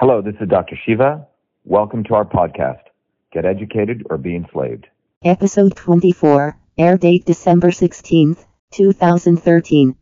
Hello, this is Dr. Shiva. Welcome to our podcast, Get Educated or Be Enslaved. Episode 24, air date December 16th, 2013.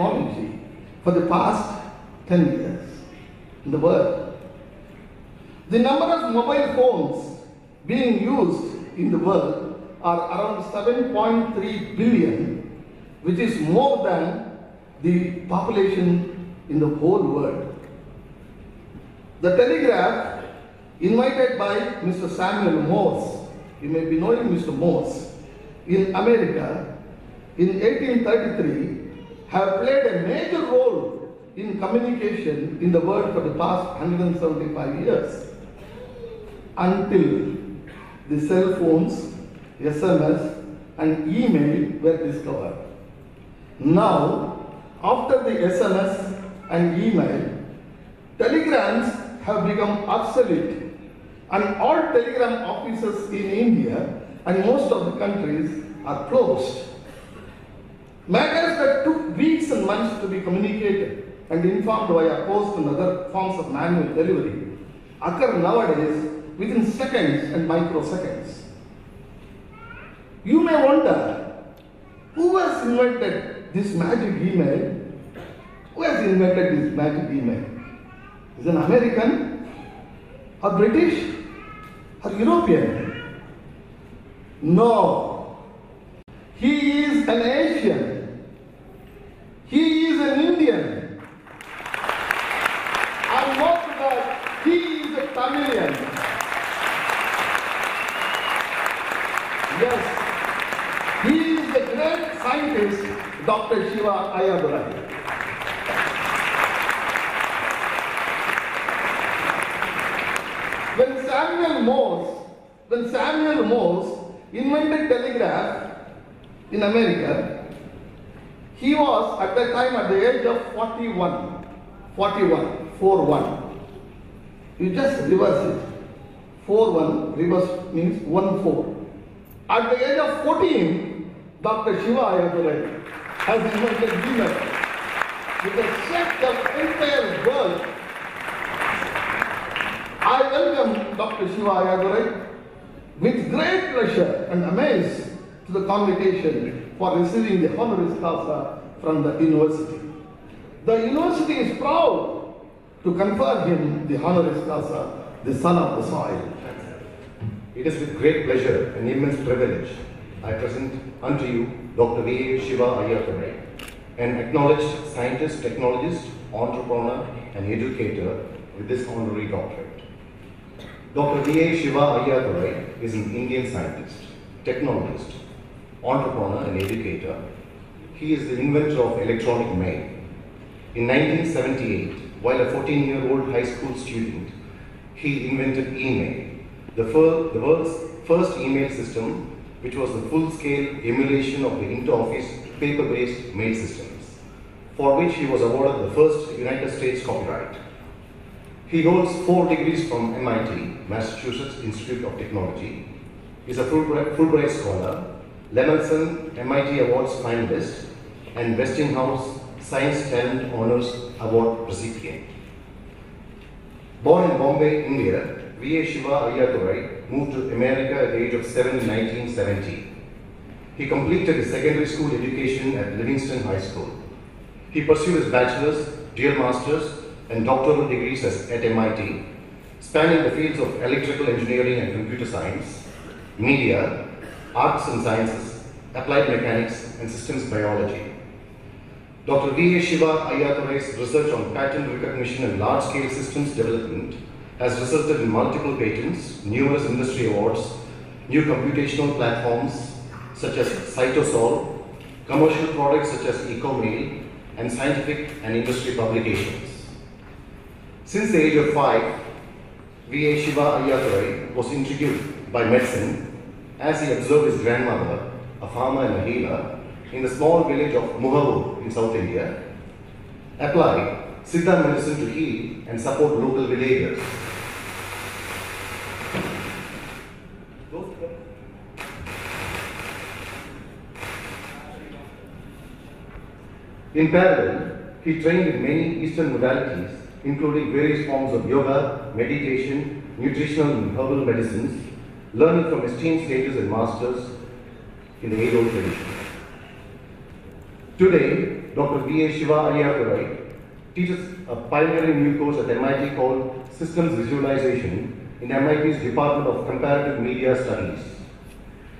Technology for the past 10 years in the world. The number of mobile phones being used in the world are around 7.3 billion, which is more than the population in the whole world. The Telegraph, invited by Mr. Samuel Morse, you may be knowing Mr. Morse, in America in 1833, have played a major role in communication in the world for the past 175 years until the cell phones, SMS, and email were discovered. Now, after the SMS and email, telegrams have become obsolete, and all telegram offices in India and most of the countries are closed. Matters that took weeks and months to be communicated and informed via post and other forms of manual delivery occur nowadays within seconds and microseconds. You may wonder who has invented this magic email? Who has invented this magic email? Is an American or British or European? No. He is an Asian. He is an Indian. And to that, he is a Tamilian. Yes, he is the great scientist, Dr. Shiva Ayyadurai. When Samuel Morse, when Samuel Morse invented telegraph in America, he was at that time at the age of 41, 41, 41. You just reverse it. 4 1, reverse means 1 4. At the age of 14, Dr. Shiva Ayyadurai has invented email with the set the entire world. I welcome Dr. Shiva Ayyadurai with great pleasure and amaze to the convocation for receiving the honoris causa from the university. The university is proud to confer him the honoris causa, the son of the soil. It is with great pleasure and immense privilege I present unto you Dr. V. Shiva Ayyadurai, an acknowledged scientist, technologist, entrepreneur, and educator with this honorary doctorate. Dr. V. A. Shiva Ayyadurai is an Indian scientist, technologist, entrepreneur, and educator. He is the inventor of electronic mail. In 1978, while a 14 year old high school student, he invented email, the, fir- the world's first email system, which was the full scale emulation of the inter office paper based mail systems, for which he was awarded the first United States copyright. He holds four degrees from MIT, Massachusetts Institute of Technology, is a Fulbright, Fulbright scholar, Lemelson MIT Awards finalist, and Westinghouse Science Talent Honors Award recipient. Born in Bombay, India, V.A. Shiva Ayyadurai moved to America at the age of 7 in 1970. He completed his secondary school education at Livingston High School. He pursued his bachelor's, dual master's, and doctoral degrees at MIT, spanning the fields of electrical engineering and computer science, media, arts and sciences, applied mechanics, and systems biology. Dr. V.A. Shiva Ayyadurai's research on pattern recognition and large-scale systems development has resulted in multiple patents, numerous industry awards, new computational platforms such as CytoSolve, commercial products such as EchoMail, and scientific and industry publications. Since the age of five, V.A. Shiva Ayyadurai was intrigued by medicine as he observed his grandmother, a farmer and a healer, in the small village of Muhavur in South India, apply Siddha medicine to heal and support local villagers. In parallel, he trained in many Eastern modalities, including various forms of yoga, meditation, nutritional and herbal medicines, learning from esteemed sages and masters, in the age-old tradition. Today, Dr. V.A. Shiva Ayyadurai teaches a pioneering new course at MIT called Systems Visualization in MIT's Department of Comparative Media Studies.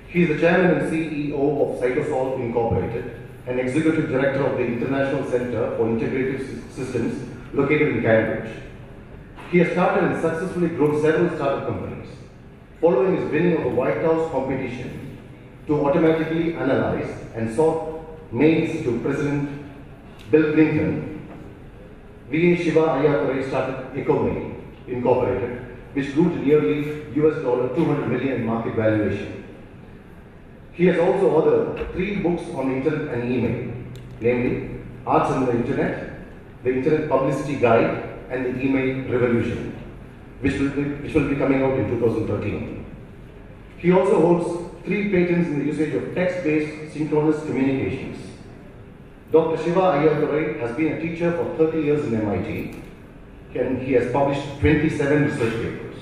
He is the chairman and CEO of CytoSolve Incorporated and executive director of the International Center for Integrative Systems located in Cambridge. He has started and successfully grown several startup companies. Following his winning of the White House competition to automatically analyze and sort mails to President Bill Clinton, V.A. Shiva Ayyadurai started EchoMail Incorporated, which grew to nearly US dollar 200 million market valuation. He has also authored three books on the internet and email, namely Arts on the Internet, The Internet Publicity Guide, and The Email Revolution, which will be, which will be coming out in 2013. He also holds three patents in the usage of text-based synchronous communications. Dr. Shiva Ayyadurai has been a teacher for 30 years in MIT and he has published 27 research papers.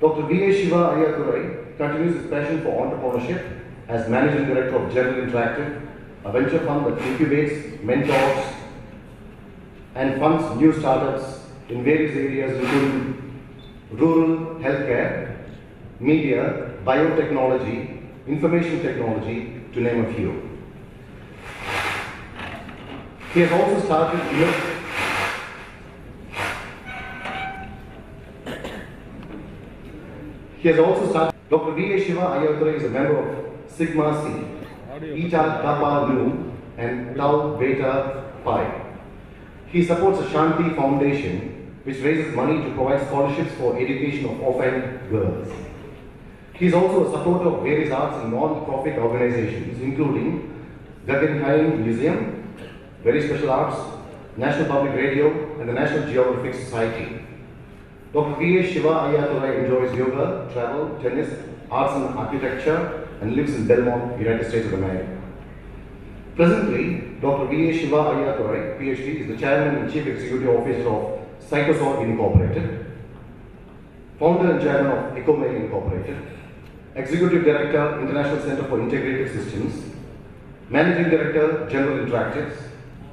Dr. V.A. Shiva Ayyadurai continues his passion for entrepreneurship as Managing Director of General Interactive, a venture fund that incubates, mentors, and funds new startups in various areas including rural healthcare, media, biotechnology, information technology, to name a few. He has also started He has also started. Dr. V.A. Shiva Ayyadurai is a member of Sigma Xi, Eta Kappa Nu, and Tau Beta Pi. He supports the Shanti Foundation, which raises money to provide scholarships for education of orphan girls. He is also a supporter of various arts and non-profit organizations, including Guggenheim Museum, Very Special Arts, National Public Radio, and the National Geographic Society. Dr. V.A. Shiva Ayyadurai enjoys yoga, travel, tennis, arts and architecture, and lives in Belmont, United States of America. Presently, Dr. V.A. Shiva Ayyadurai, PhD, is the Chairman and Chief Executive Officer of CytoSolve Incorporated, Founder and Chairman of EchoMail Incorporated, Executive Director, International Center for Integrated Systems, Managing Director, General Interactives,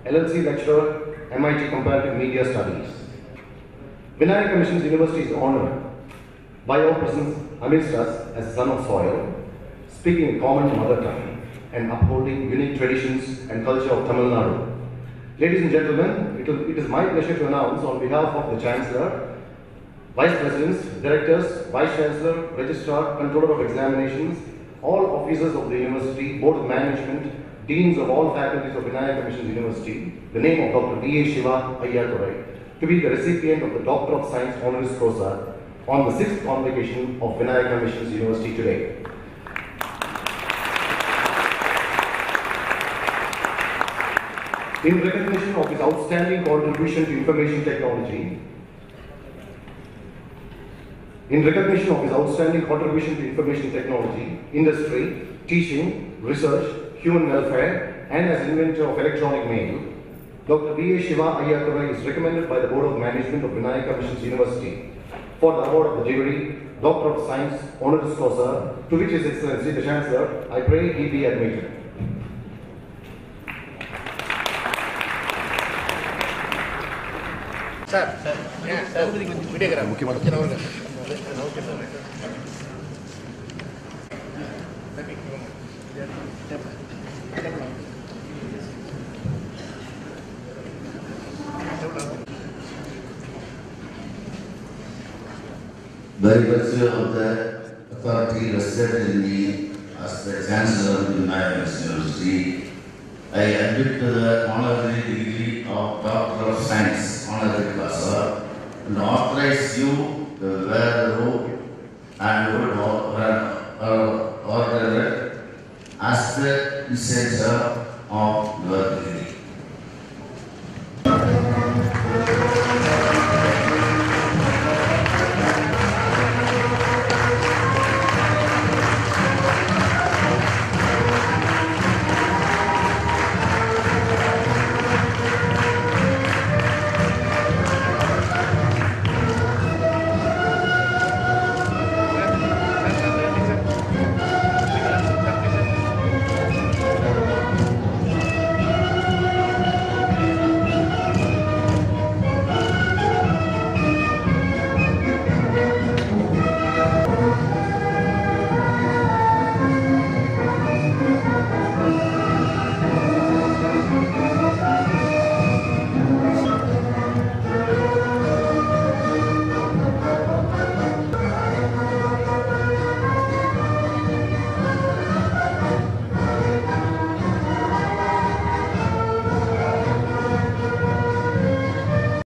LLC Lecturer, MIT Comparative Media Studies. Vinayaka Mission's University is honored by your presence amidst us as son of soil, speaking a common mother tongue and upholding unique traditions and culture of Tamil Nadu. Ladies and gentlemen, it, will, it is my pleasure to announce on behalf of the Chancellor, Vice Presidents, Directors, Vice Chancellor, Registrar, Controller of Examinations, all officers of the University, Board of Management, Deans of all faculties of Vinayaka Missions University, the name of Dr. V.A. Shiva Ayyadurai, to be the recipient of the Doctor of Science Honoris Causa on the sixth convocation of Vinayaka Missions University today. In recognition of his outstanding contribution to information technology, in recognition of his outstanding contribution to information technology, industry, teaching, research, human welfare, and as inventor of electronic mail, Dr. V.A. Shiva Ayyadurai is recommended by the Board of Management of Vinayaka Missions University for the award of the degree Doctor of Science Honoris Causa, to which His Excellency the Chancellor, I pray he be admitted. Sir sir videograph முக்கியமான by virtue of the authority vested in me as the Chancellor of the United University, I admit to the honorary degree of Doctor of Science, honorary causa, authorize you the robe and would order it as the initiator of degree.